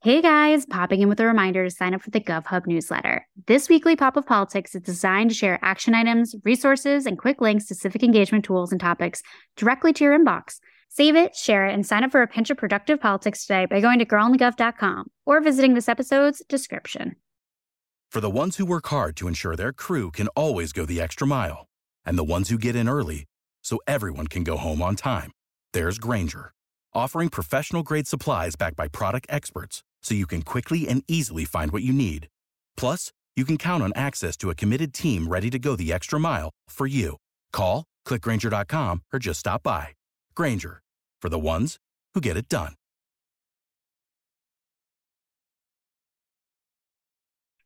Hey guys, popping in with a reminder to sign up for the GovHub newsletter. This weekly pop of politics is designed to share action items, resources, and quick links to civic engagement tools and topics directly to your inbox. Save it, share it, and sign up for a pinch of productive politics today by going to girlonthegov.com or visiting this episode's description. For the ones who work hard to ensure their crew can always go the extra mile, and the ones who get in early so everyone can go home on time, there's Grainger, offering professional grade supplies backed by product experts so you can quickly and easily find what you need. Plus, you can count on access to a committed team ready to go the extra mile for you. Call, clickgrainger.com, or just stop by. Grainger, for the ones who get it done.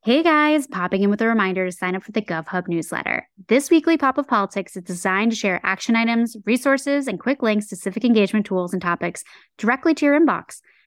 Hey guys, popping in with a reminder to sign up for the GovHub newsletter. This weekly pop of politics is designed to share action items, resources, and quick links to civic engagement tools and topics directly to your inbox.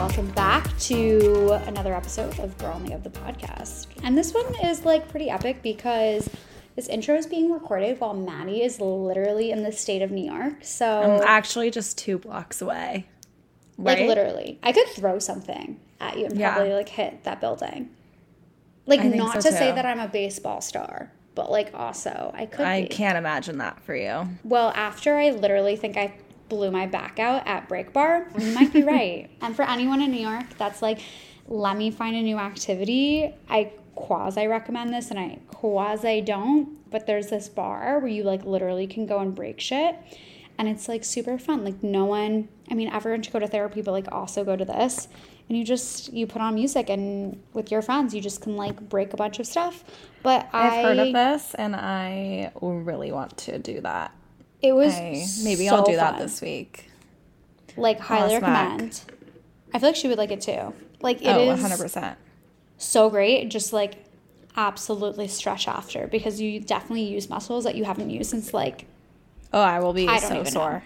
Welcome back to another episode of Girl on the Gov, the podcast. And this one is like pretty epic because this intro is being recorded while Maddie is literally in the state of New York. So I'm actually just two blocks away. like literally, I could throw something at you and Yeah. probably like hit that building. Like not so, to say that I'm a baseball star, but like also I could I be. can't imagine that for you. Well, after I literally think I blew my back out at Break Bar, you might be right. And for anyone in New York that's like, let me find a new activity, I quasi recommend this and I quasi don't. But there's this bar where you like literally can go and break shit. And it's like super fun. Like, no one, I mean, everyone should go to therapy, but like also go to this. And you just, you put on music and with your friends, you just can like break a bunch of stuff. But I've I, heard of this and I really want to do that. It was I, maybe I'll so do that this week. Like oh, highly Ask Mac. recommend. I feel like she would like it too. Like it oh, is 100%. so great. Just like absolutely stretch after because you definitely use muscles that you haven't used since like Oh, I will be I so sore. know.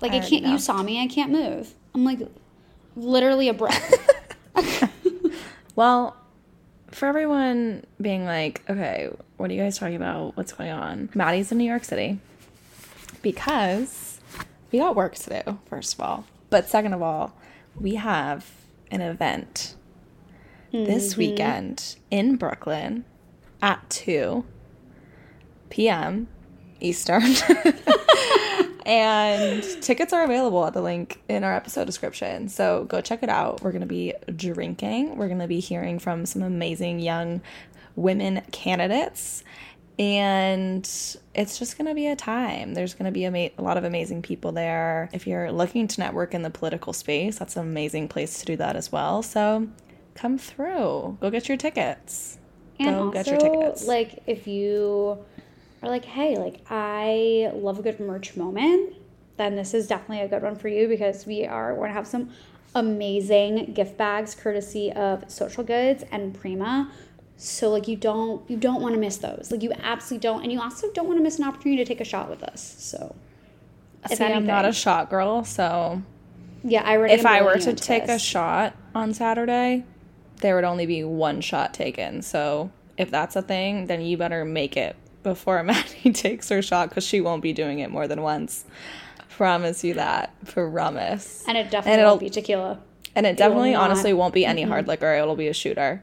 like I I, can't. know. You saw me. I can't move. I'm like literally a brick. Well, for everyone being like, okay, what are you guys talking about? What's going on? Maddie's in New York City because we got work to do, first of all. But second of all, we have an event this mm-hmm. weekend in Brooklyn at 2 p.m. Eastern. and tickets are available at the link in our episode description. So go check it out. We're going to be drinking. We're going to be hearing from some amazing young women candidates. And it's just going to be a time. There's going to be ama- a lot of amazing people there. If you're looking to network in the political space, that's an amazing place to do that as well. So come through. Go get your tickets. and Go also, get your tickets. like if you are like, hey, like I love a good merch moment, then this is definitely a good one for you because we are going to have some amazing gift bags courtesy of Social Goods and Prima. So like you don't you don't want to miss those. Like you absolutely don't, and you also don't want to miss an opportunity to take a shot with us. So if See, I'm not a shot girl, so yeah, I already. if I were to take a shot on Saturday, there would only be one shot taken. So if that's a thing, then you better make it before Maddie takes her shot because she won't be doing it more than once. Promise you that. Promise. and it definitely it'll- won't be tequila. And it definitely, not- honestly, won't be any hard liquor. It'll be a shooter.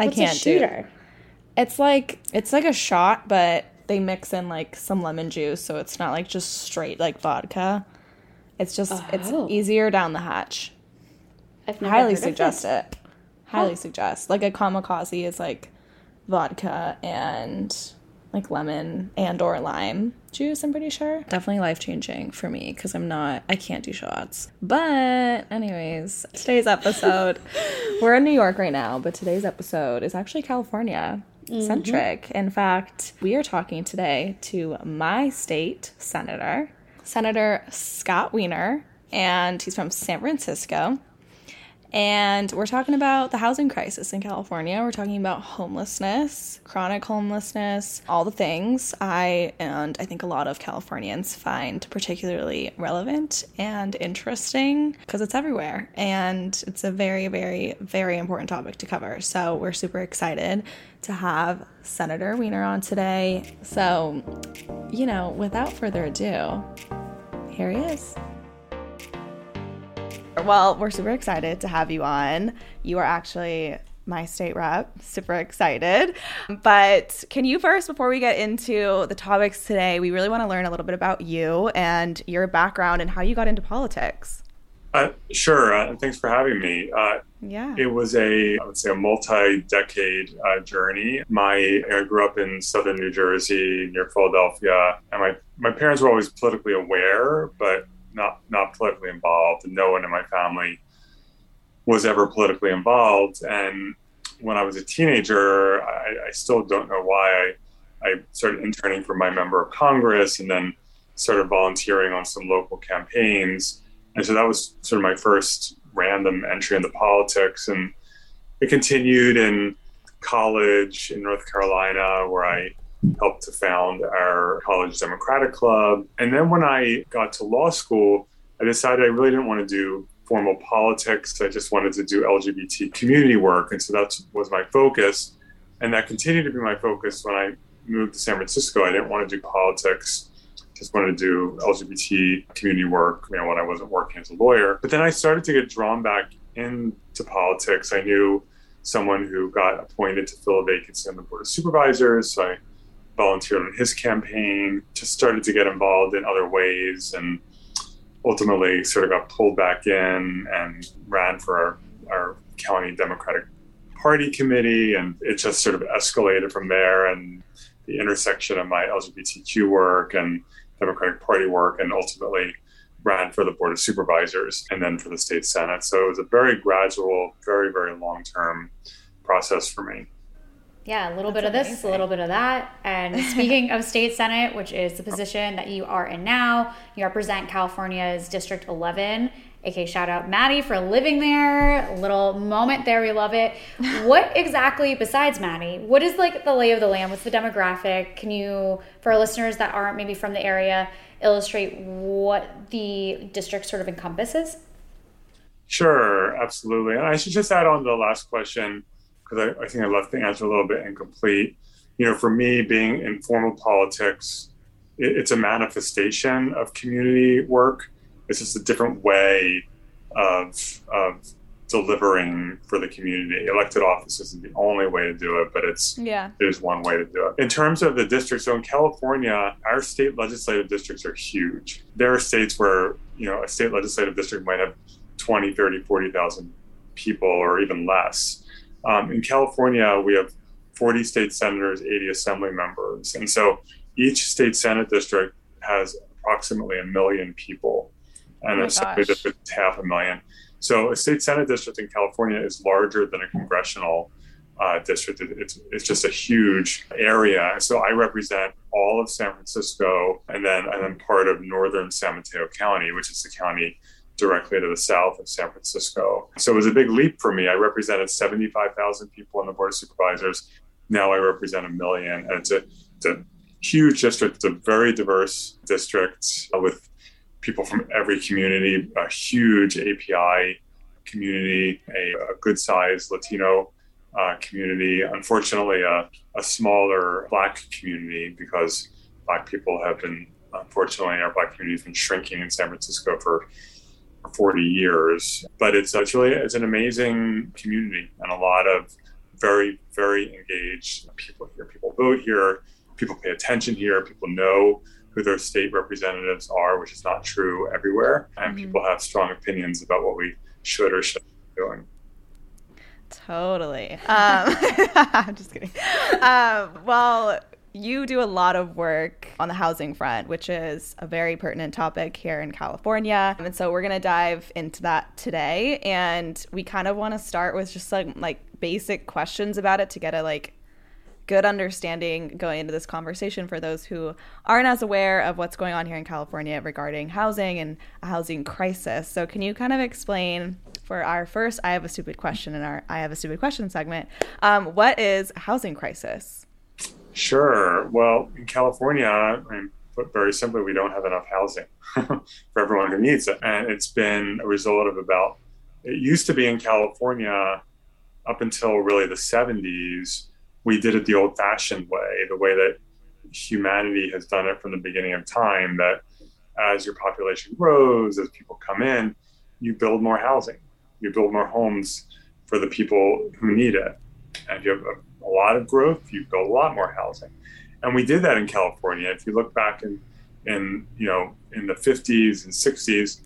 I What's can't a shooter? do. It's like it's like a shot, but they mix in like some lemon juice, so it's not like just straight like vodka. It's just Oh. it's easier down the hatch. I've never highly suggest this. it. Highly suggest. Like a kamikaze is like vodka and like lemon and or lime juice, I'm pretty sure. Definitely life changing for me because I'm not I can't do shots. But anyways, today's episode we're in New York right now, but today's episode is actually California mm-hmm. centric. In fact, we are talking today to my state senator, Senator Scott Wiener and he's from San Francisco. And we're talking about the housing crisis in California. We're talking about homelessness, chronic homelessness, all the things I and I think a lot of Californians find particularly relevant and interesting because it's everywhere. And it's a very, very, very important topic to cover. So we're super excited to have Senator Wiener on today. So, you know, without further ado, here he is. Well, we're super excited to have you on. You are actually my state rep. Super excited. But can you first, before we get into the topics today, we really want to learn a little bit about you and your background and how you got into politics. Uh, sure. Uh, thanks for having me. Uh, yeah. It was a, I would say, a multi-decade uh, journey. My, I grew up in southern New Jersey near Philadelphia, and my my parents were always politically aware, but not not politically involved. And no one in my family was ever politically involved. And when I was a teenager, I, I still don't know why I, I started interning for my member of Congress, and then started volunteering on some local campaigns and so that was sort of my first random entry into politics. And it continued in college in North Carolina, where I helped to found our college Democratic Club. And then when I got to law school, I decided I really didn't want to do formal politics. I just wanted to do LGBT community work. And so that was my focus. And that continued to be my focus when I moved to San Francisco. I didn't want to do politics just wanted to do LGBT community work, you know, when I wasn't working as a lawyer. But then I started to get drawn back into politics. I knew someone who got appointed to fill a vacancy on the Board of Supervisors. So I volunteered on his campaign, just started to get involved in other ways, and ultimately sort of got pulled back in and ran for our, our county Democratic Party committee. And it just sort of escalated from there. And the intersection of my LGBTQ work and Democratic Party work and ultimately ran for the Board of Supervisors and then for the state Senate. So it was a very gradual, very, very long term process for me. Yeah, a little That's bit of this, a little bit of that. And speaking of state senate, which is the position that you are in now, you represent California's District 11. Okay, shout out Maddie for living there. Little moment there, we love it. What exactly, besides Maddie, what is like the lay of the land? What's the demographic? Can you, for our listeners that aren't maybe from the area, illustrate what the district sort of encompasses? Sure, absolutely. And I should just add on to the last question because I, I think I left the answer a little bit incomplete. You know, for me, being in formal politics, it, it's a manifestation of community work it's just a different way of of delivering for the community. Elected office isn't the only way to do it, but it's yeah. there's one way to do it. In terms of the districts, so in California, our state legislative districts are huge. There are states where, you know, a state legislative district might have 20, 30, 40,000 people or even less. Um, in California, we have 40 state senators, 80 assembly members. And so each state senate district has approximately a million people and oh a Senate district half a million. So a state Senate district in California is larger than a congressional uh, district. It's, it's just a huge area. So I represent all of San Francisco and then and then part of northern San Mateo County, which is the county directly to the south of San Francisco. So it was a big leap for me. I represented 75,000 people on the Board of Supervisors. Now I represent a million. And it's a, it's a huge district. It's a very diverse district with people from every community, a huge API community, a, a good sized Latino uh, community, unfortunately, a, a, smaller Black community because Black people have been, unfortunately, our Black community has been shrinking in San Francisco for 40 years. But it's, really it's an amazing community and a lot of very, very engaged people here. People vote here, people pay attention here, people know who their state representatives are, which is not true everywhere. And mm-hmm. people have strong opinions about what we should or shouldn't be doing. Totally. Um, I'm just kidding. Um, well, you do a lot of work on the housing front, which is a very pertinent topic here in California. And so we're going to dive into that today. And we kind of want to start with just like, like basic questions about it to get a like good understanding going into this conversation for those who aren't as aware of what's going on here in California regarding housing and a housing crisis. So, can you kind of explain for our first I have a stupid question in our I have a stupid question segment. Um, what is a housing crisis? Sure. Well, in California, I mean, put very simply, we don't have enough housing for everyone who needs it. And it's been a result of about, it used to be in California up until really the 70s, we did it the old fashioned way, the way that humanity has done it from the beginning of time, that as your population grows, as people come in, you build more housing, you build more homes for the people who need it. And you have a, a lot of growth, you build a lot more housing. And we did that in California. If you look back in, in you know, in the 50s and 60s,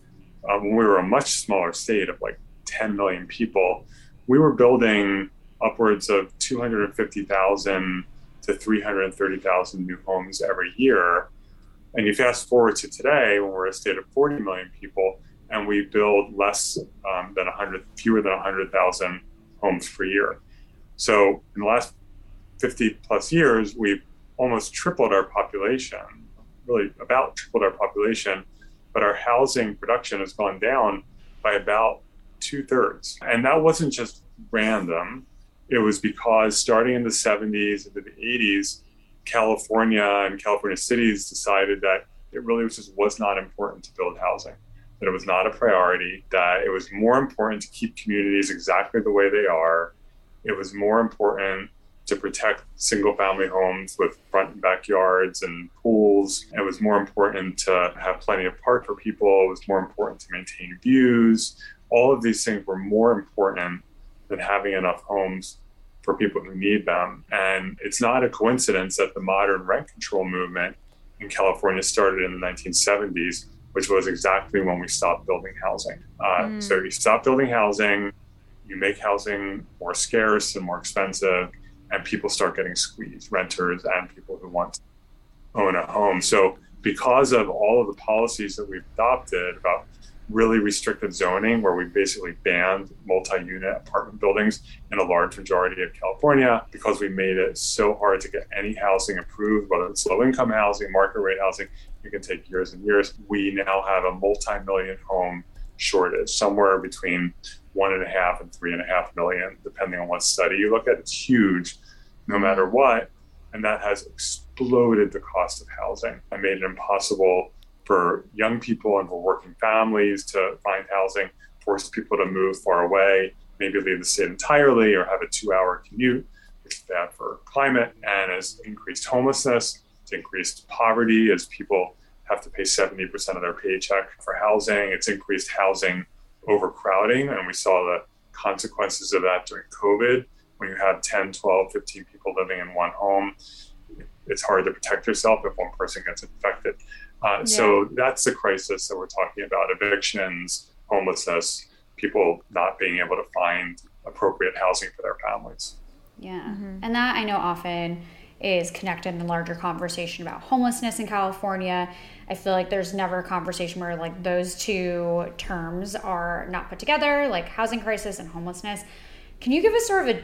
uh, when we were a much smaller state of like 10 million people, we were building upwards of 250,000 to 330,000 new homes every year. And you fast forward to today, when we're a state of 40 million people, and we build less um, than 100, fewer than 100,000 homes per year. So in the last 50 plus years, we've almost tripled our population, really about tripled our population, but our housing production has gone down by about two thirds. And that wasn't just random. It was because starting in the 70s and the 80s, California and California cities decided that it really was just was not important to build housing, that it was not a priority, that it was more important to keep communities exactly the way they are. It was more important to protect single family homes with front and backyards and pools. It was more important to have plenty of park for people. It was more important to maintain views. All of these things were more important than having enough homes for people who need them. And it's not a coincidence that the modern rent control movement in California started in the 1970s, which was exactly when we stopped building housing. Uh, mm. So you stop building housing, you make housing more scarce and more expensive, and people start getting squeezed, renters and people who want to own a home. So because of all of the policies that we've adopted about really restricted zoning where we basically banned multi-unit apartment buildings in a large majority of California because we made it so hard to get any housing approved, whether it's low income housing, market rate housing, it can take years and years. We now have a multi-million home shortage, somewhere between one and a half and three and a half million, depending on what study you look at. It's huge no matter what. And that has exploded the cost of housing and made it impossible for young people and for working families to find housing, forced people to move far away, maybe leave the state entirely or have a two hour commute, which is bad for climate, and has increased homelessness, it's increased poverty as people have to pay 70% of their paycheck for housing. It's increased housing overcrowding, and we saw the consequences of that during COVID. When you have 10, 12, 15 people living in one home, it's hard to protect yourself if one person gets infected. Uh, yeah. So that's the crisis that we're talking about evictions, homelessness, people not being able to find appropriate housing for their families. Yeah. Mm-hmm. And that I know often is connected in the larger conversation about homelessness in California. I feel like there's never a conversation where like those two terms are not put together, like housing crisis and homelessness. Can you give us sort of a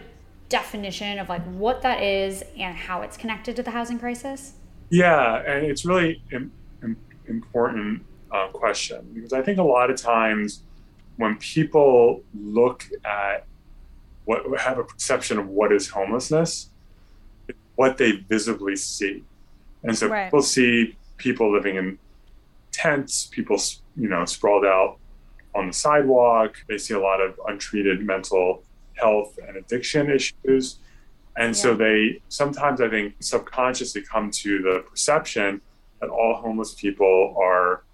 definition of like what that is and how it's connected to the housing crisis? Yeah, and it's really important uh, question because I think a lot of times when people look at what have a perception of what is homelessness, what they visibly see, and so right. people see people living in tents, people you know sprawled out on the sidewalk. They see a lot of untreated mental health and addiction issues. And yeah. so they sometimes, I think, subconsciously come to the perception that all homeless people are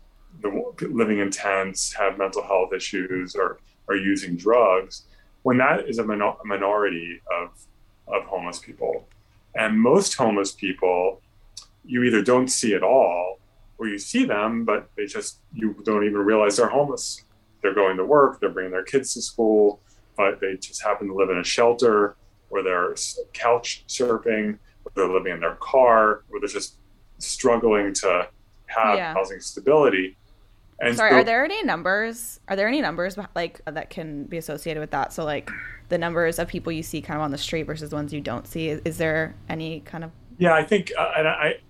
the, living in tents, have mental health issues, or are using drugs, when that is a, a minority of, of homeless people. And most homeless people, you either don't see at all, or you see them, but they just, you don't even realize they're homeless. They're going to work, they're bringing their kids to school, but they just happen to live in a shelter, or they're couch surfing, or they're living in their car, or they're just struggling to have yeah. housing stability. And Sorry, so, are there any numbers? Are there any numbers like that can be associated with that? So like the numbers of people you see kind of on the street versus ones you don't see. Is, is there any kind of? Yeah, I think, uh, and I,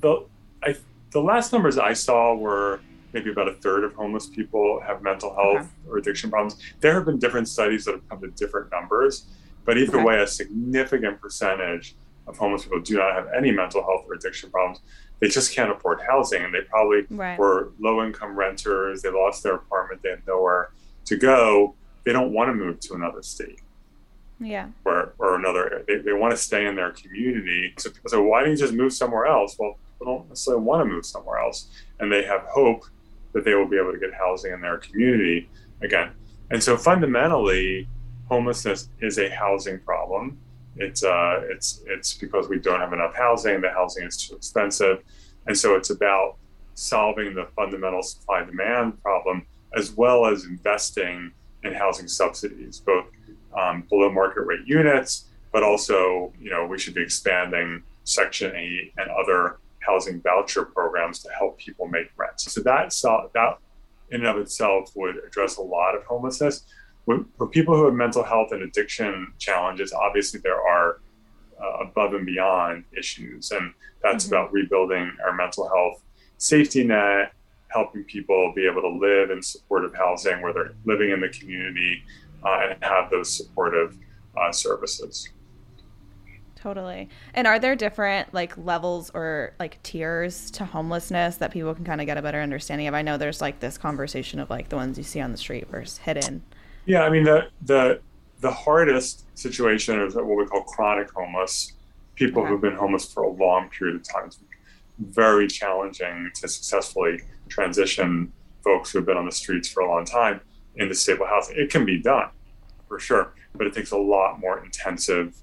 the, I, the last numbers I saw were maybe about a third of homeless people have mental health okay. or addiction problems. There have been different studies that have come to different numbers, but either okay. way, a significant percentage of homeless people do not have any mental health or addiction problems. They just can't afford housing, and they probably right. were low income renters. They lost their apartment. They have nowhere to go. They don't want to move to another state. Yeah. Or, or another, they, they want to stay in their community. So, so why don't you just move somewhere else? Well, they don't necessarily want to move somewhere else. And they have hope that they will be able to get housing in their community again. And so fundamentally, homelessness is a housing problem. It's uh, it's it's because we don't have enough housing. The housing is too expensive, and so it's about solving the fundamental supply demand problem as well as investing in housing subsidies, both um, below market rate units, but also you know we should be expanding Section Eight and other housing voucher programs to help people make rents. So that that in and of itself would address a lot of homelessness. For people who have mental health and addiction challenges, obviously there are uh, above and beyond issues, and that's mm-hmm. about rebuilding our mental health safety net, helping people be able to live in supportive housing where they're living in the community uh, and have those supportive uh, services. Totally. And are there different like levels or like tiers to homelessness that people can kind of get a better understanding of? I know there's like this conversation of like the ones you see on the street versus hidden. Yeah, I mean the the the hardest situation is what we call chronic homeless, people okay. who've been homeless for a long period of time. It's very challenging to successfully transition folks who've been on the streets for a long time into stable housing. It can be done for sure, but it takes a lot more intensive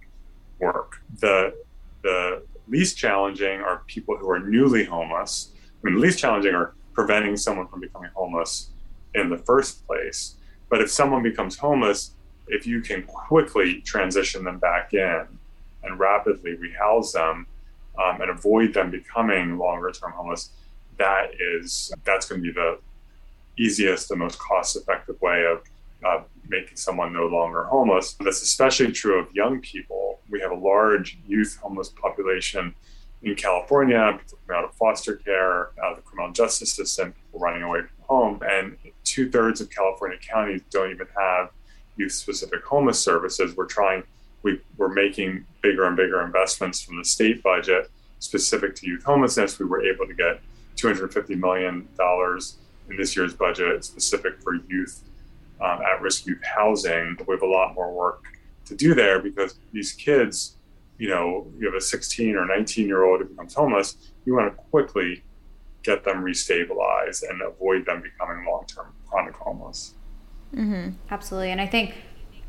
work. The the least challenging are people who are newly homeless. I mean, the least challenging are preventing someone from becoming homeless in the first place. But if someone becomes homeless, if you can quickly transition them back in and rapidly rehouse them um, and avoid them becoming longer term homeless, that is that's going to be the easiest, the most cost effective way of uh, making someone no longer homeless. That's especially true of young people. We have a large youth homeless population in California, people out of foster care, out of the criminal justice system, people running away from home. And two thirds of California counties don't even have youth specific homeless services. We're trying, we, we're making bigger and bigger investments from the state budget specific to youth homelessness. We were able to get $250 million in this year's budget specific for youth um, at risk youth housing. We have a lot more work to do there because these kids, you know, you have a 16 or 19 year old who becomes homeless, you want to quickly get them restabilized and avoid them becoming long term chronic homeless. Mm-hmm. Absolutely. And I think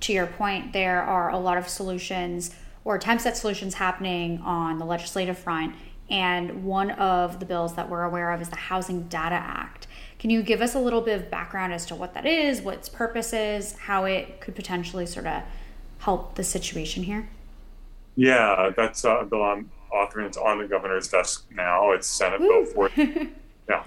to your point, there are a lot of solutions or attempts at solutions happening on the legislative front. And one of the bills that we're aware of is the Housing Data Act. Can you give us a little bit of background as to what that is, what its purpose is, how it could potentially sort of help the situation here? Yeah, that's a bill I'm authoring. It's on the governor's desk now. It's Senate. Bill 4. yeah,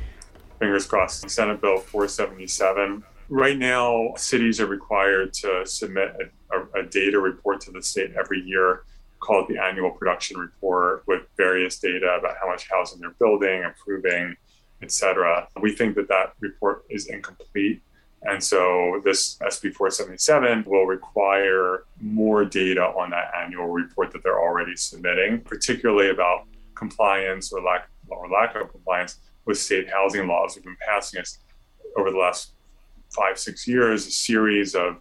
fingers crossed. Senate Bill 477. Right now, cities are required to submit a, a, data report to the state every year called the annual production report with various data about how much housing they're building, improving, etc. We think that that report is incomplete. And so this SB 477 will require more data on that annual report that they're already submitting, particularly about compliance or lack or lack of compliance with state housing laws. We've been passing us over the last five, six years a series of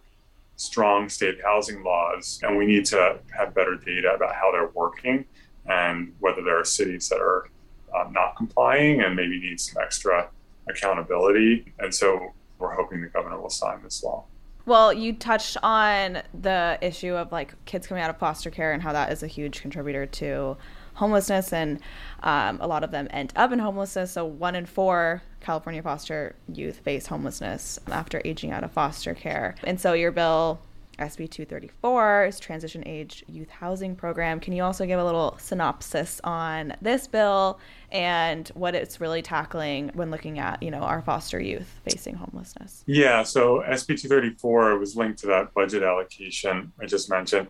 strong state housing laws, and we need to have better data about how they're working and whether there are cities that are uh, not complying and maybe need some extra accountability. And so we're hoping the governor will sign this law. Well, you touched on the issue of like kids coming out of foster care and how that is a huge contributor to homelessness, and um, a lot of them end up in homelessness. So, one in four California foster youth face homelessness after aging out of foster care. And so, your bill SB 234 is Transition Age Youth Housing Program. Can you also give a little synopsis on this bill and what it's really tackling when looking at, you know, our foster youth facing homelessness? Yeah, so SB 234 was linked to that budget allocation I just mentioned.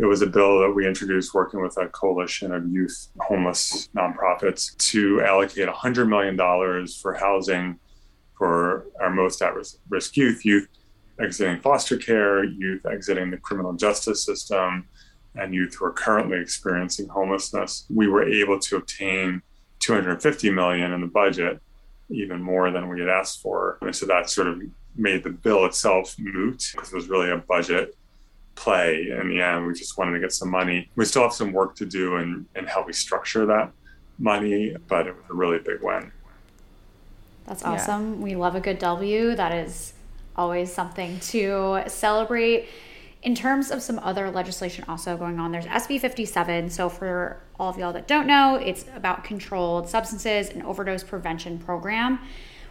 It was a bill that we introduced working with a coalition of youth homeless nonprofits to allocate $100 million for housing for our most at risk youth, youth exiting foster care, youth exiting the criminal justice system, and youth who are currently experiencing homelessness. We were able to obtain 250 million in the budget, even more than we had asked for. And so that sort of made the bill itself moot because it was really a budget play in the end. We just wanted to get some money. We still have some work to do in, in how we structure that money, but it was a really big win. That's awesome. Yeah. We love a good W. That is always something to celebrate. In terms of some other legislation also going on, there's SB 57. So, for all of y'all that don't know, it's about controlled substances and overdose prevention program,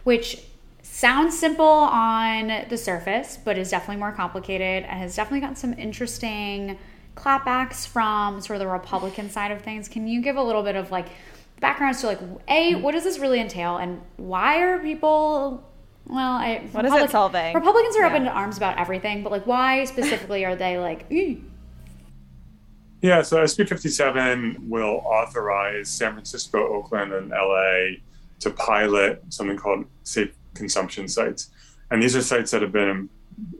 which sounds simple on the surface, but is definitely more complicated and has definitely gotten some interesting clapbacks from sort of the Republican side of things. Can you give a little bit of like backgrounds to like, A, mm-hmm. what does this really entail and why are people well, I what Republic- is it solving? Republicans are yeah. up in arms about everything, but like, why specifically are they like? Yeah, so SB 57 will authorize San Francisco, Oakland, and LA to pilot something called safe consumption sites, and these are sites that have been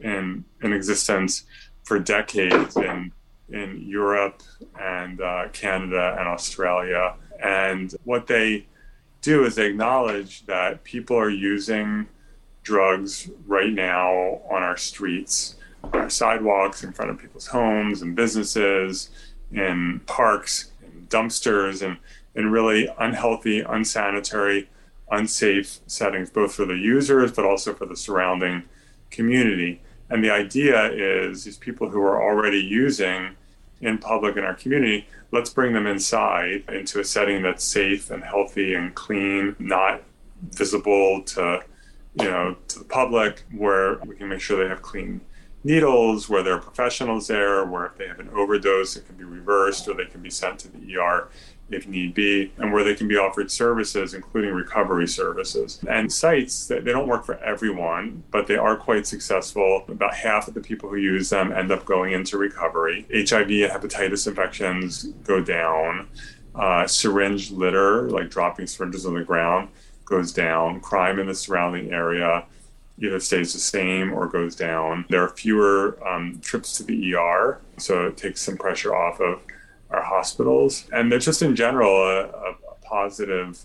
in in, existence for decades in in Europe and uh, Canada and Australia. And what they do is they acknowledge that people are using drugs right now on our streets, on our sidewalks, in front of people's homes and businesses, in parks, in dumpsters, and in really unhealthy, unsanitary, unsafe settings, both for the users but also for the surrounding community. And the idea is these people who are already using in public in our community, let's bring them inside into a setting that's safe and healthy and clean, not visible to you know, to the public, where we can make sure they have clean needles, where there are professionals there, where if they have an overdose, it can be reversed or they can be sent to the ER if need be, and where they can be offered services, including recovery services. And sites, they don't work for everyone, but they are quite successful. About half of the people who use them end up going into recovery. HIV and hepatitis infections go down. Uh, syringe litter, like dropping syringes on the ground, goes down. Crime in the surrounding area either stays the same or goes down. There are fewer um, trips to the ER, so it takes some pressure off of our hospitals. And there's just in general a, a, a positive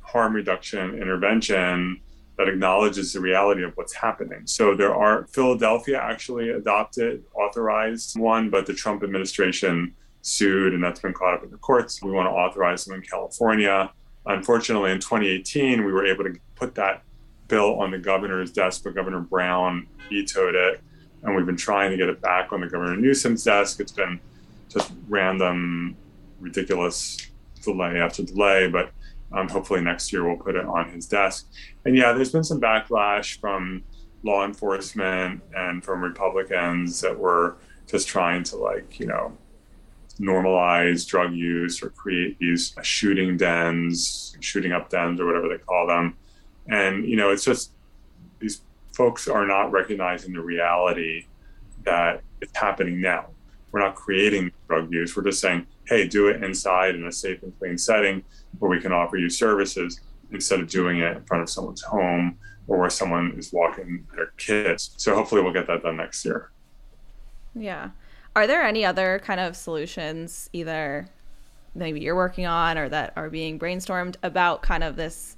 harm reduction intervention that acknowledges the reality of what's happening. So there are Philadelphia actually adopted, authorized one, but the Trump administration sued and that's been caught up in the courts. We want to authorize them in California. Unfortunately, in 2018, we were able to put that bill on the governor's desk, but Governor Brown vetoed it. And we've been trying to get it back on the Governor Newsom's desk. It's been just random, ridiculous delay after delay, but um, hopefully next year we'll put it on his desk. And yeah, there's been some backlash from law enforcement and from Republicans that were just trying to, like, you know, normalize drug use or create these shooting dens, shooting up dens, or whatever they call them. And, you know, it's just these folks are not recognizing the reality that it's happening now. We're not creating drug use. We're just saying, hey, do it inside in a safe and clean setting where we can offer you services instead of doing it in front of someone's home or where someone is walking their kids. So hopefully we'll get that done next year. Yeah. Are there any other kind of solutions, either maybe you're working on or that are being brainstormed about kind of this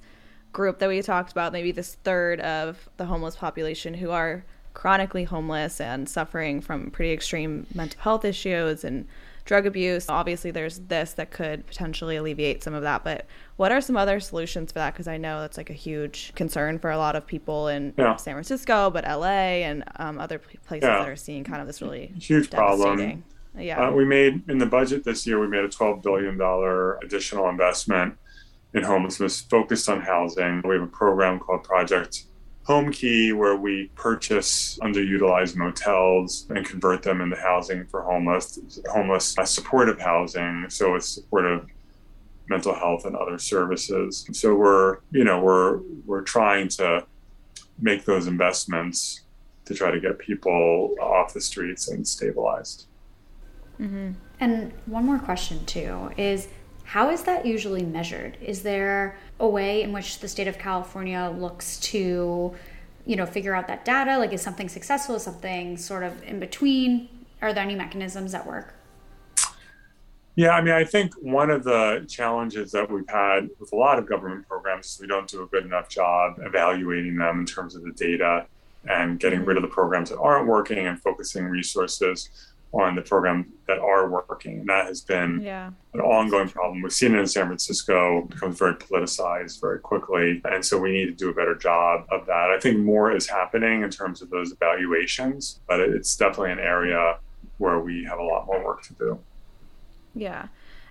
group that we talked about, maybe this third of the homeless population who are chronically homeless and suffering from pretty extreme mental health issues and drug abuse. Obviously, there's this that could potentially alleviate some of that. But what are some other solutions for that? Because I know that's like a huge concern for a lot of people in yeah. San Francisco, but LA and um, other places yeah. that are seeing kind of this really huge problem. Yeah, uh, we made in the budget this year. We made a twelve billion dollar additional investment in homelessness focused on housing. We have a program called Project Homekey, where we purchase underutilized motels and convert them into housing for homeless, homeless uh, supportive housing. So it's supportive mental health and other services. So we're, you know, we're we're trying to make those investments to try to get people off the streets and stabilized. Mm-hmm. And one more question too is How is that usually measured? Is there a way in which the state of California looks to, you know, figure out that data? Like, is something successful? Is something sort of in between? Are there any mechanisms that work? Yeah, I mean, I think one of the challenges that we've had with a lot of government programs is we don't do a good enough job evaluating them in terms of the data and getting rid of the programs that aren't working and focusing resources on the program that are working. And that has been yeah. an ongoing problem. We've seen it in San Francisco, it becomes very politicized very quickly. And so we need to do a better job of that. I think more is happening in terms of those evaluations, but it's definitely an area where we have a lot more work to do. Yeah.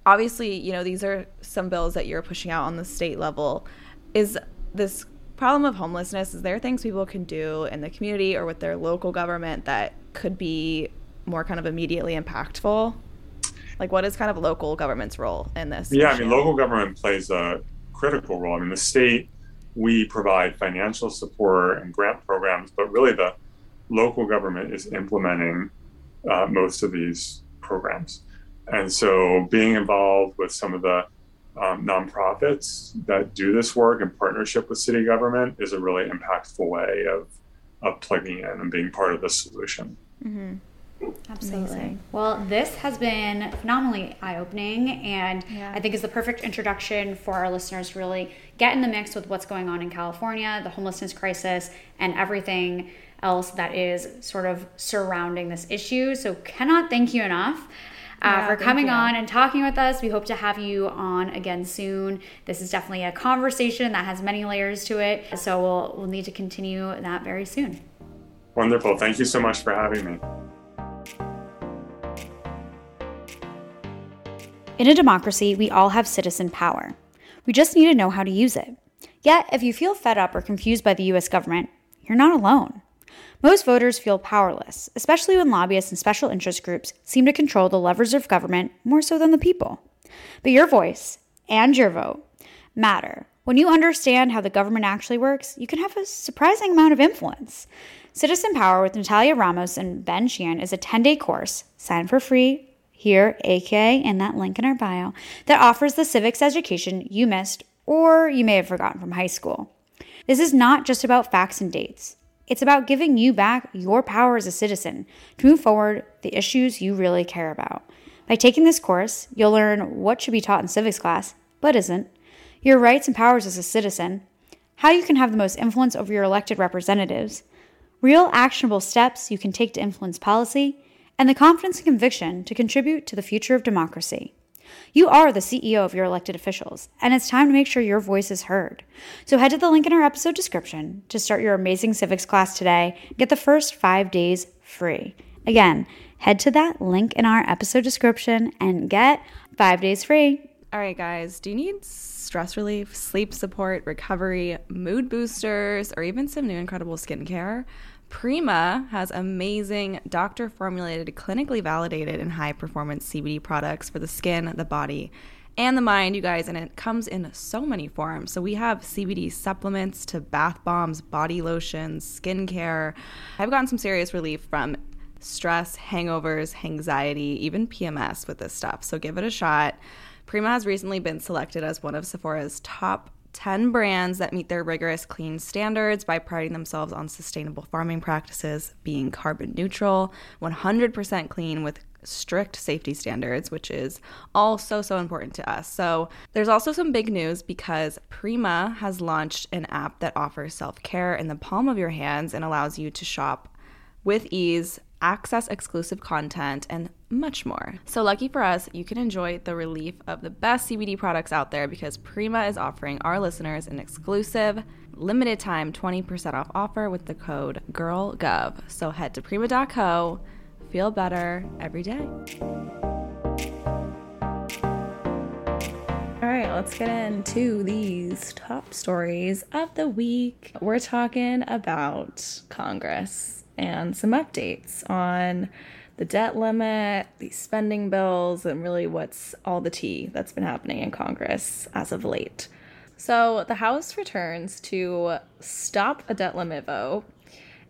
Obviously, you know, these are some bills that you're pushing out on the state level. Is this problem of homelessness, is there things people can do in the community or with their local government that could be more kind of immediately impactful? Like, what is kind of local government's role in this? Yeah, issue? I mean, local government plays a critical role. I mean, the state, we provide financial support and grant programs, but really the local government is implementing uh, most of these programs. And so being involved with some of the um, nonprofits that do this work in partnership with city government is a really impactful way of, of plugging in and being part of the solution. Mm-hmm. Absolutely. Amazing. Well, this has been phenomenally eye opening, and yeah. I think is the perfect introduction for our listeners to really get in the mix with what's going on in California, the homelessness crisis, and everything else that is sort of surrounding this issue. So, cannot thank you enough uh, yeah, for coming on and talking with us. We hope to have you on again soon. This is definitely a conversation that has many layers to it, so we'll we'll need to continue that very soon. Wonderful. Thank you so much for having me. In a democracy, we all have citizen power. We just need to know how to use it. Yet, if you feel fed up or confused by the US government, you're not alone. Most voters feel powerless, especially when lobbyists and special interest groups seem to control the levers of government more so than the people. But your voice and your vote matter. When you understand how the government actually works, you can have a surprising amount of influence. Citizen Power with Natalia Ramos and Ben Sheehan is a 10 day course, signed for free here, aka in that link in our bio, that offers the civics education you missed or you may have forgotten from high school. This is not just about facts and dates. It's about giving you back your power as a citizen to move forward the issues you really care about. By taking this course, you'll learn what should be taught in civics class, but isn't, your rights and powers as a citizen, how you can have the most influence over your elected representatives, real actionable steps you can take to influence policy, and the confidence and conviction to contribute to the future of democracy. You are the CEO of your elected officials, and it's time to make sure your voice is heard. So head to the link in our episode description to start your amazing civics class today. Get the first five days free. Again, head to that link in our episode description and get five days free. All right, guys, do you need stress relief, sleep support, recovery, mood boosters, or even some new incredible skincare? Prima has amazing doctor formulated, clinically validated, and high performance CBD products for the skin, the body, and the mind, you guys. And it comes in so many forms. So we have CBD supplements to bath bombs, body lotions, skincare. I've gotten some serious relief from stress, hangovers, anxiety, even PMS with this stuff. So give it a shot. Prima has recently been selected as one of Sephora's top 10 brands that meet their rigorous clean standards by priding themselves on sustainable farming practices, being carbon neutral, 100% clean with strict safety standards, which is all so, so important to us. So, there's also some big news because Prima has launched an app that offers self care in the palm of your hands and allows you to shop with ease access exclusive content, and much more. So, lucky for us, you can enjoy the relief of the best CBD products out there because Prima is offering our listeners an exclusive, limited time 20% off offer with the code GIRLGOV. So, head to prima.co, feel better every day. All right, let's get into these top stories of the week. We're talking about Congress and some updates on the debt limit, the spending bills, and really what's all the tea that's been happening in Congress as of late. So, the House returns to stop a debt limit vote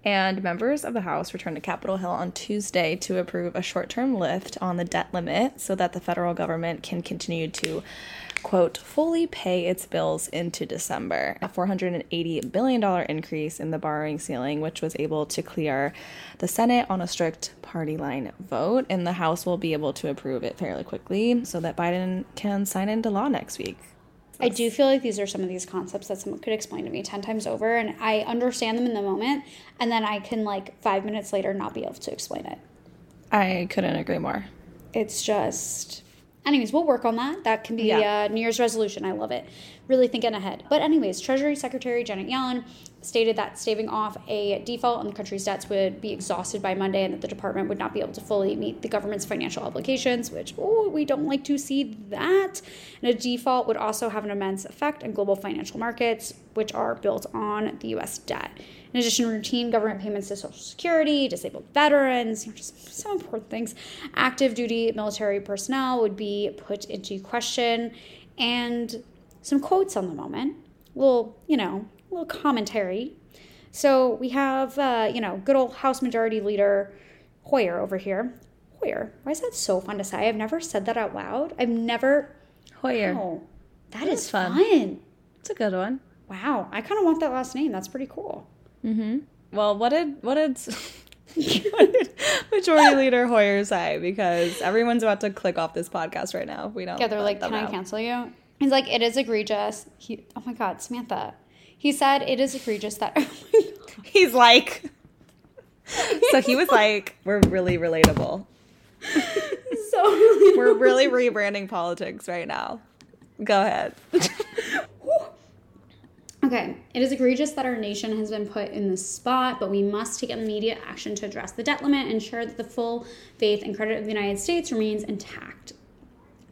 And members of the House returned to Capitol Hill on Tuesday to approve a short term lift on the debt limit so that the federal government can continue to, quote, fully pay its bills into December. A $480 billion increase in the borrowing ceiling, which was able to clear the Senate on a strict party line vote. And the House will be able to approve it fairly quickly so that Biden can sign into law next week. I do feel like these are some of these concepts that someone could explain to me 10 times over and I understand them in the moment and then I can like 5 minutes later not be able to explain it. I couldn't agree more. It's just anyways, we'll work on that. That can be Yeah. a New Year's resolution. I love it. Really thinking ahead. But anyways, Treasury Secretary Janet Yellen stated that staving off a default on the country's debts would be exhausted by Monday and that the department would not be able to fully meet the government's financial obligations, which oh, we don't like to see that. And a default would also have an immense effect on global financial markets, which are built on the US debt. In addition, routine government payments to Social Security, disabled veterans, you know, just some important things, active duty military personnel would be put into question, and some quotes on the moment. Little, you know, a little commentary. So we have, uh, you know, good old House Majority Leader Hoyer over here. Hoyer. Why is that so fun to say? I've never said that out loud. I've never. Hoyer. Oh, that That's fun. fun. It's a good one. Wow, I kind of want that last name. That's pretty cool. Well, what did what did, what did Majority Leader Hoyer say? Because everyone's about to click off this podcast right now. if We don't. Yeah, they're like, "Can I know." cancel you?" He's like, "It is egregious." He, oh my god, Samantha. He said, "It is egregious that." Oh. He's like. so he was like, "We're really relatable. so We're really rebranding politics right now." Go ahead. Okay, it is egregious that our nation has been put in this spot, but we must take immediate action to address the debt limit and ensure that the full faith and credit of the United States remains intact.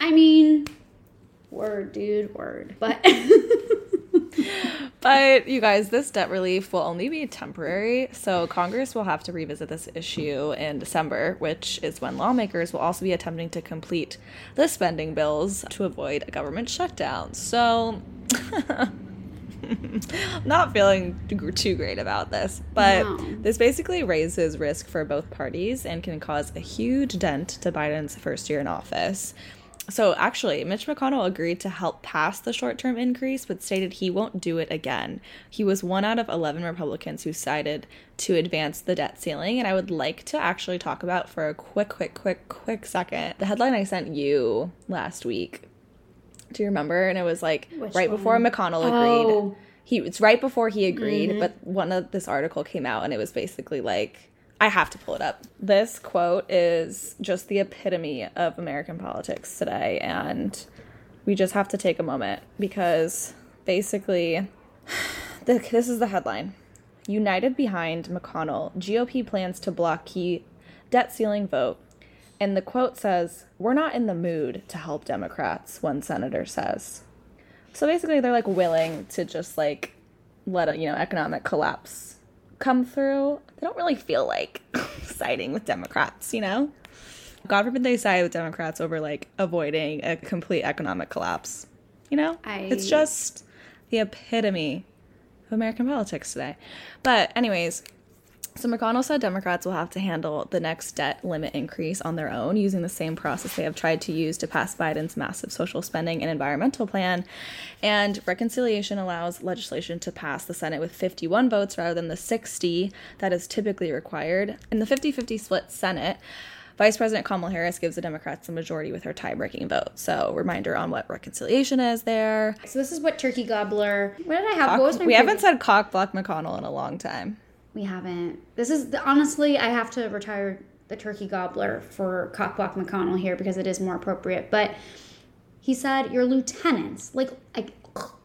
I mean, word, dude, word. But But you guys, this debt relief will only be temporary, so Congress will have to revisit this issue in December, which is when lawmakers will also be attempting to complete the spending bills to avoid a government shutdown. So, not feeling too great about this, but No. this basically raises risk for both parties and can cause a huge dent to Biden's first year in office. So actually, Mitch McConnell agreed to help pass the short term increase, but stated he won't do it again. He was one out of 11 Republicans who cited to advance the debt ceiling. And I would like to actually talk about for a quick, quick, quick, quick second the headline I sent you last week. Do you remember? And it was like Which right before? McConnell agreed. Oh. He it's right before he agreed, mm-hmm. but one of this article came out and it was basically like I have to pull it up. This quote is just the epitome of American politics today and we just have to take a moment because basically this is the headline. United behind McConnell, GOP plans to block key debt ceiling vote. And the quote says, We're not in the mood to help Democrats, one senator says. So basically, they're like willing to just like let a you know economic collapse come through. They don't really feel like siding with Democrats, you know. God forbid they side with Democrats over like avoiding a complete economic collapse. You know, I- it's just the epitome of American politics today. But anyways, so McConnell said Democrats will have to handle the next debt limit increase on their own using the same process they have tried to use to pass Biden's massive social spending and environmental plan. And reconciliation allows legislation to pass the Senate with 51 votes rather than the 60 that is typically required. In the 50 50 split Senate, Vice President Kamala Harris gives the Democrats the majority with her tie breaking vote. So, reminder on what reconciliation is there. so this is what Turkey Gobbler. What did I have? what was my we haven't said cock block McConnell in a long time. We haven't. This is the, honestly, I have to retire the turkey gobbler for Cockblock McConnell here because it is more appropriate. But he said, "Your lieutenants, like I,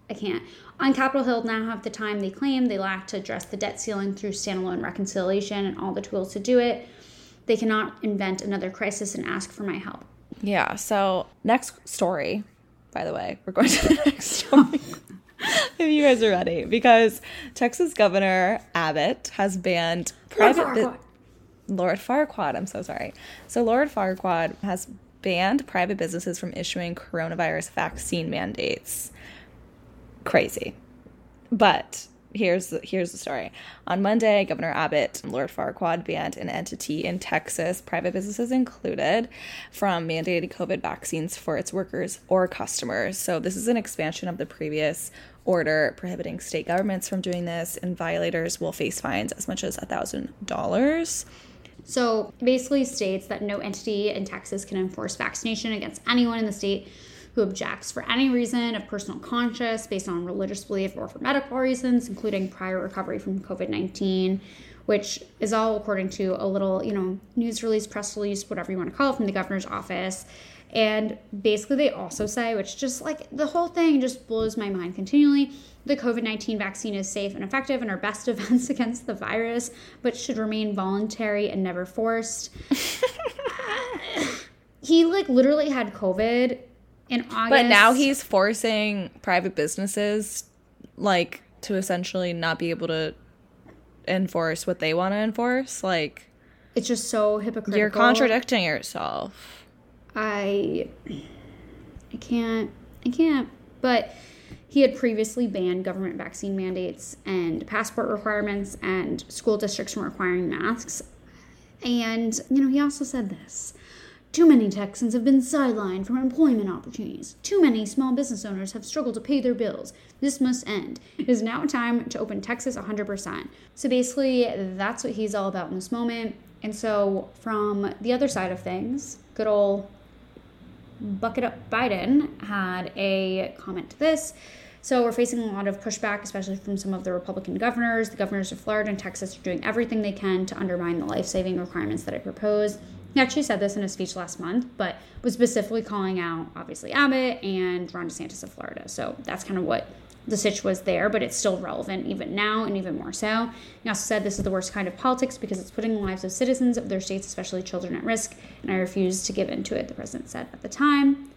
I can't." On Capitol Hill now have the time they claim they lack to address the debt ceiling through standalone reconciliation and all the tools to do it. They cannot invent another crisis and ask for my help. Yeah. So next story, by the way, we're going to the next story. if you guys are ready, because Texas Governor Abbott has banned private. bu- Farquaad. Lord Farquaad, I'm so sorry. So Lord Farquaad has banned private businesses from issuing coronavirus vaccine mandates. Crazy. But here's the, here's the story. On Monday, Governor Abbott and Lord Farquaad banned an entity in Texas, private businesses included, from mandating COVID vaccines for its workers or customers. So this is an expansion of the previous order prohibiting state governments from doing this, and violators will face fines as much as a thousand dollars. So basically states that no entity in Texas can enforce vaccination against anyone in the state who objects for any reason of personal conscience based on religious belief or for medical reasons, including prior recovery from COVID 19, which is all according to a little, you know, news release, press release, whatever you want to call it, from the governor's office. And basically, they also say, which just like the whole thing just blows my mind continually the COVID 19 vaccine is safe and effective and our best defense against the virus, but should remain voluntary and never forced. he like literally had COVID in August. But now he's forcing private businesses like to essentially not be able to enforce what they want to enforce. Like it's just so hypocritical. You're contradicting yourself. I I can't I can't. But he had previously banned government vaccine mandates and passport requirements and school districts from requiring masks. And, you know, he also said this too many Texans have been sidelined from employment opportunities. Too many small business owners have struggled to pay their bills. This must end. It is now time to open Texas 100%. So basically, that's what he's all about in this moment. And so, from the other side of things, good old Bucket Up Biden had a comment to this. So we're facing a lot of pushback, especially from some of the Republican governors. The governors of Florida and Texas are doing everything they can to undermine the life saving requirements that I propose. He actually said this in a speech last month, but was specifically calling out obviously Abbott and Ron DeSantis of Florida. So that's kind of what the sitch was there, but it's still relevant even now and even more so. He also said this is the worst kind of politics because it's putting the lives of citizens of their states, especially children, at risk, and I refuse to give in to it, the president said at the time.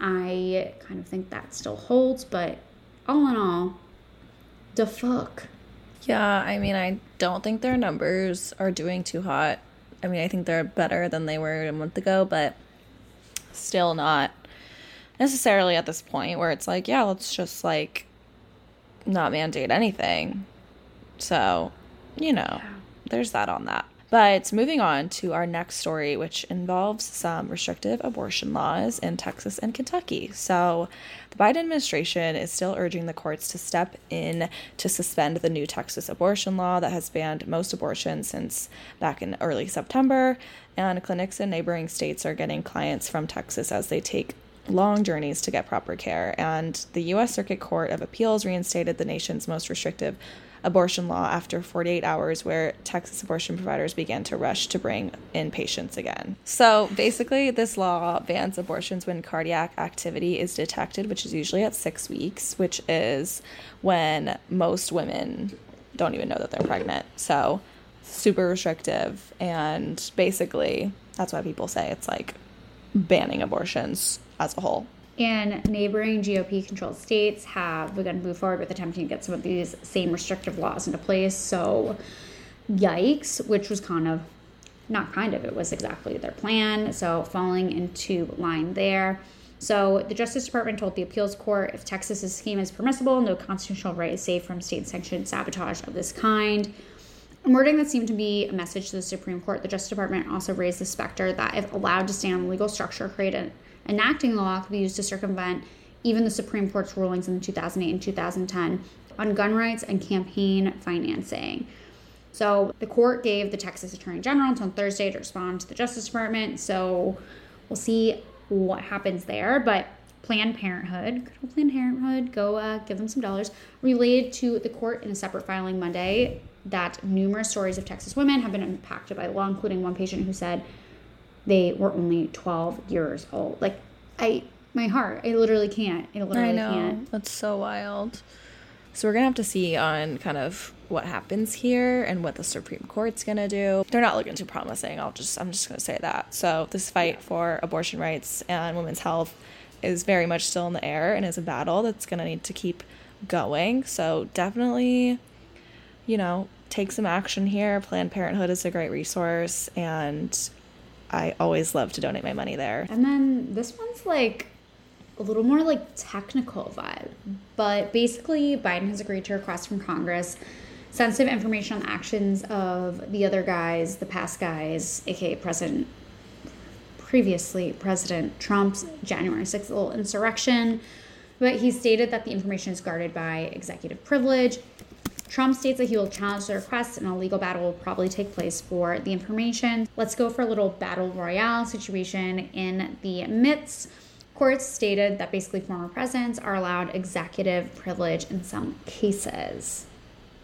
I kind of think that still holds, but all in all, the fuck. Yeah, I mean, I don't think their numbers are doing too hot I mean, I think they're better than they were a month ago, but still not necessarily at this point where it's like, yeah, let's just like not mandate anything. So, you know, there's that on that. But moving on to our next story, which involves some restrictive abortion laws in Texas and Kentucky. So, the Biden administration is still urging the courts to step in to suspend the new Texas abortion law that has banned most abortions since back in early September. And clinics in neighboring states are getting clients from Texas as they take long journeys to get proper care. And the U.S. Circuit Court of Appeals reinstated the nation's most restrictive abortion law after 48 hours, where Texas abortion providers began to rush to bring in patients again. So basically, this law bans abortions when cardiac activity is detected, which is usually at six weeks, which is when most women don't even know that they're pregnant. So super restrictive. And basically, that's why people say it's like banning abortions as a whole and neighboring GOP controlled states have begun to move forward with attempting to get some of these same restrictive laws into place. So, yikes, which was kind of not kind of, it was exactly their plan. So, falling into line there. So, the Justice Department told the appeals court if Texas's scheme is permissible, no constitutional right is safe from state sanctioned sabotage of this kind. A wording that seemed to be a message to the Supreme Court, the Justice Department also raised the specter that if allowed to stand on the legal structure created enacting the law could be used to circumvent even the Supreme Court's rulings in 2008 and 2010 on gun rights and campaign financing. So the court gave the Texas Attorney General until Thursday to respond to the Justice Department. So we'll see what happens there. But Planned Parenthood, good old Planned Parenthood, go uh, give them some dollars, relayed to the court in a separate filing Monday that numerous stories of Texas women have been impacted by the law, including one patient who said they were only 12 years old. Like, I, my heart, I literally can't. I literally I know. can't. That's so wild. So we're gonna have to see on kind of what happens here and what the Supreme Court's gonna do. They're not looking too promising. I'll just I'm just gonna say that. So this fight for abortion rights and women's health is very much still in the air and is a battle that's gonna need to keep going. So definitely, you know, take some action here. Planned Parenthood is a great resource and I always love to donate my money there. And then this one's like a little more like technical vibe. But basically, Biden has agreed to request from Congress sensitive information on actions of the other guys, the past guys, aka President, previously President Trump's January 6th little insurrection. But he stated that the information is guarded by executive privilege. Trump states that he will challenge the request and a legal battle will probably take place for the information. Let's go for a little battle royale situation in the midst. Courts stated that basically former presidents are allowed executive privilege in some cases.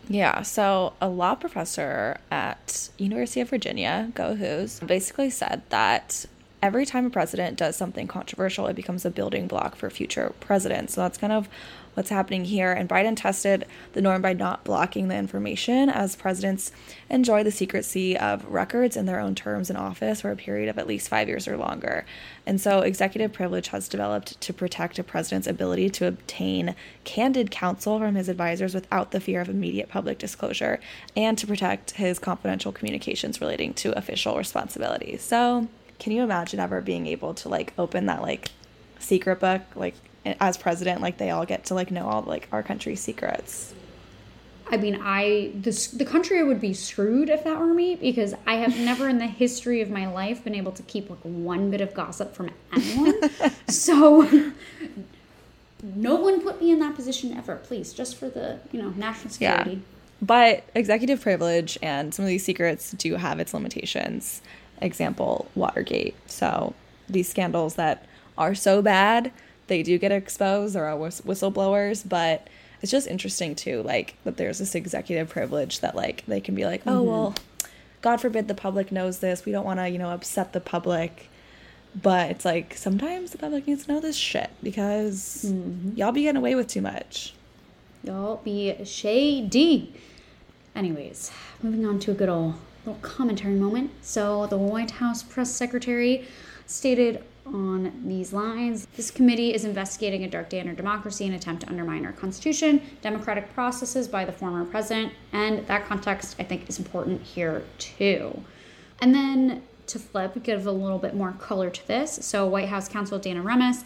Yeah, so a law professor at University of Virginia, Go Who's, basically said that every time a president does something controversial, it becomes a building block for future presidents. So that's kind of what's happening here. And Biden tested the norm by not blocking the information, as presidents enjoy the secrecy of records in their own terms in office for a period of at least five years or longer. And so, executive privilege has developed to protect a president's ability to obtain candid counsel from his advisors without the fear of immediate public disclosure and to protect his confidential communications relating to official responsibilities. So, can you imagine ever being able to like open that like secret book like as president like they all get to like know all like our country's secrets I mean, I this the country would be screwed if that were me because I have never in the history of my life been able to keep like one bit of gossip from anyone. so no one put me in that position ever, please, just for the, you know, national security. Yeah. But executive privilege and some of these secrets do have its limitations. Example, Watergate. So these scandals that are so bad they do get exposed or are all whistleblowers, but it's just interesting too, like that there's this executive privilege that like they can be like, oh mm-hmm. well, God forbid the public knows this. We don't want to, you know, upset the public. But it's like sometimes the public needs to know this shit because mm-hmm. y'all be getting away with too much. Y'all be shady. Anyways, moving on to a good old little commentary moment. So the White House press secretary stated on these lines. This committee is investigating a dark day in our democracy and attempt to undermine our constitution, democratic processes by the former president, and that context I think is important here too. And then to flip, give a little bit more color to this. So White House counsel Dana Remus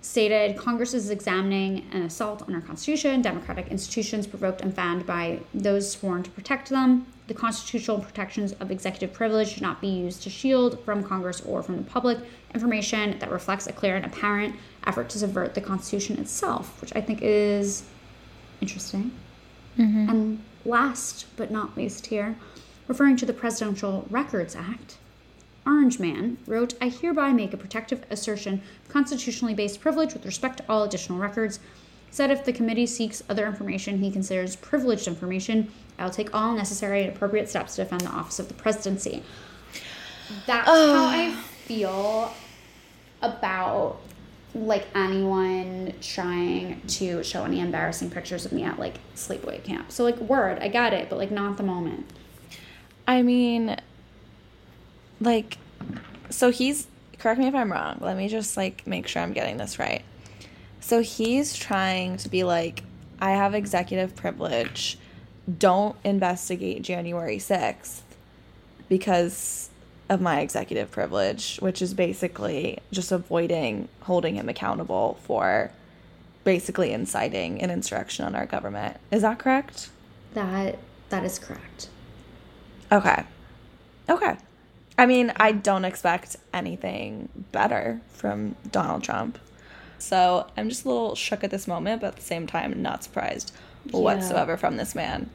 stated Congress is examining an assault on our Constitution, democratic institutions provoked and fanned by those sworn to protect them. The constitutional protections of executive privilege should not be used to shield from Congress or from the public information that reflects a clear and apparent effort to subvert the Constitution itself, which I think is interesting. Mm-hmm. And last but not least, here, referring to the Presidential Records Act, Orange Man wrote, I hereby make a protective assertion of constitutionally based privilege with respect to all additional records. Said if the committee seeks other information he considers privileged information, I will take all necessary and appropriate steps to defend the office of the presidency. That's how I feel about like anyone trying to show any embarrassing pictures of me at like sleepaway camp. So like word, I got it, but like not the moment. I mean, like so he's correct me if I'm wrong. Let me just like make sure I'm getting this right. So he's trying to be like I have executive privilege. Don't investigate January 6th because of my executive privilege, which is basically just avoiding holding him accountable for basically inciting an insurrection on our government. Is that correct? That that is correct. Okay. Okay. I mean, I don't expect anything better from Donald Trump. So I'm just a little shook at this moment, but at the same time, not surprised yeah. whatsoever from this man.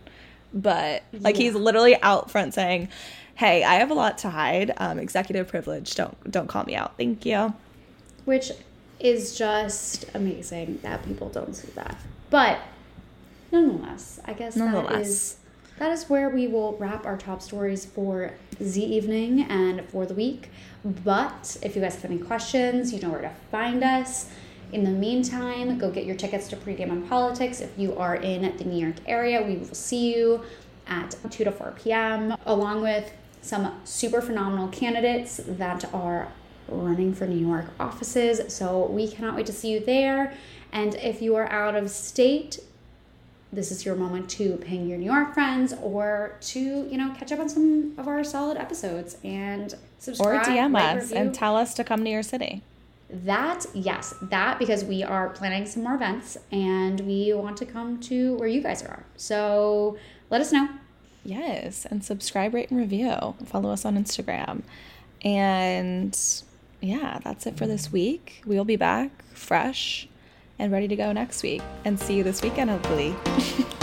But like, yeah. he's literally out front saying, "Hey, I have a lot to hide. Um, executive privilege. Don't don't call me out. Thank you." Which is just amazing that people don't see that. But nonetheless, I guess nonetheless. that is that is where we will wrap our top stories for the evening and for the week. But if you guys have any questions, you know where to find us. In the meantime, go get your tickets to Pregame on Politics. If you are in the New York area, we will see you at 2 to 4 p.m., along with some super phenomenal candidates that are running for New York offices. So we cannot wait to see you there. And if you are out of state, this is your moment to ping your New York friends or to, you know, catch up on some of our solid episodes and subscribe. Or DM us review. and tell us to come to your city. That, yes, that because we are planning some more events and we want to come to where you guys are. So let us know. Yes, and subscribe, rate, and review. Follow us on Instagram. And yeah, that's it for this week. We'll be back fresh and ready to go next week. And see you this weekend, hopefully.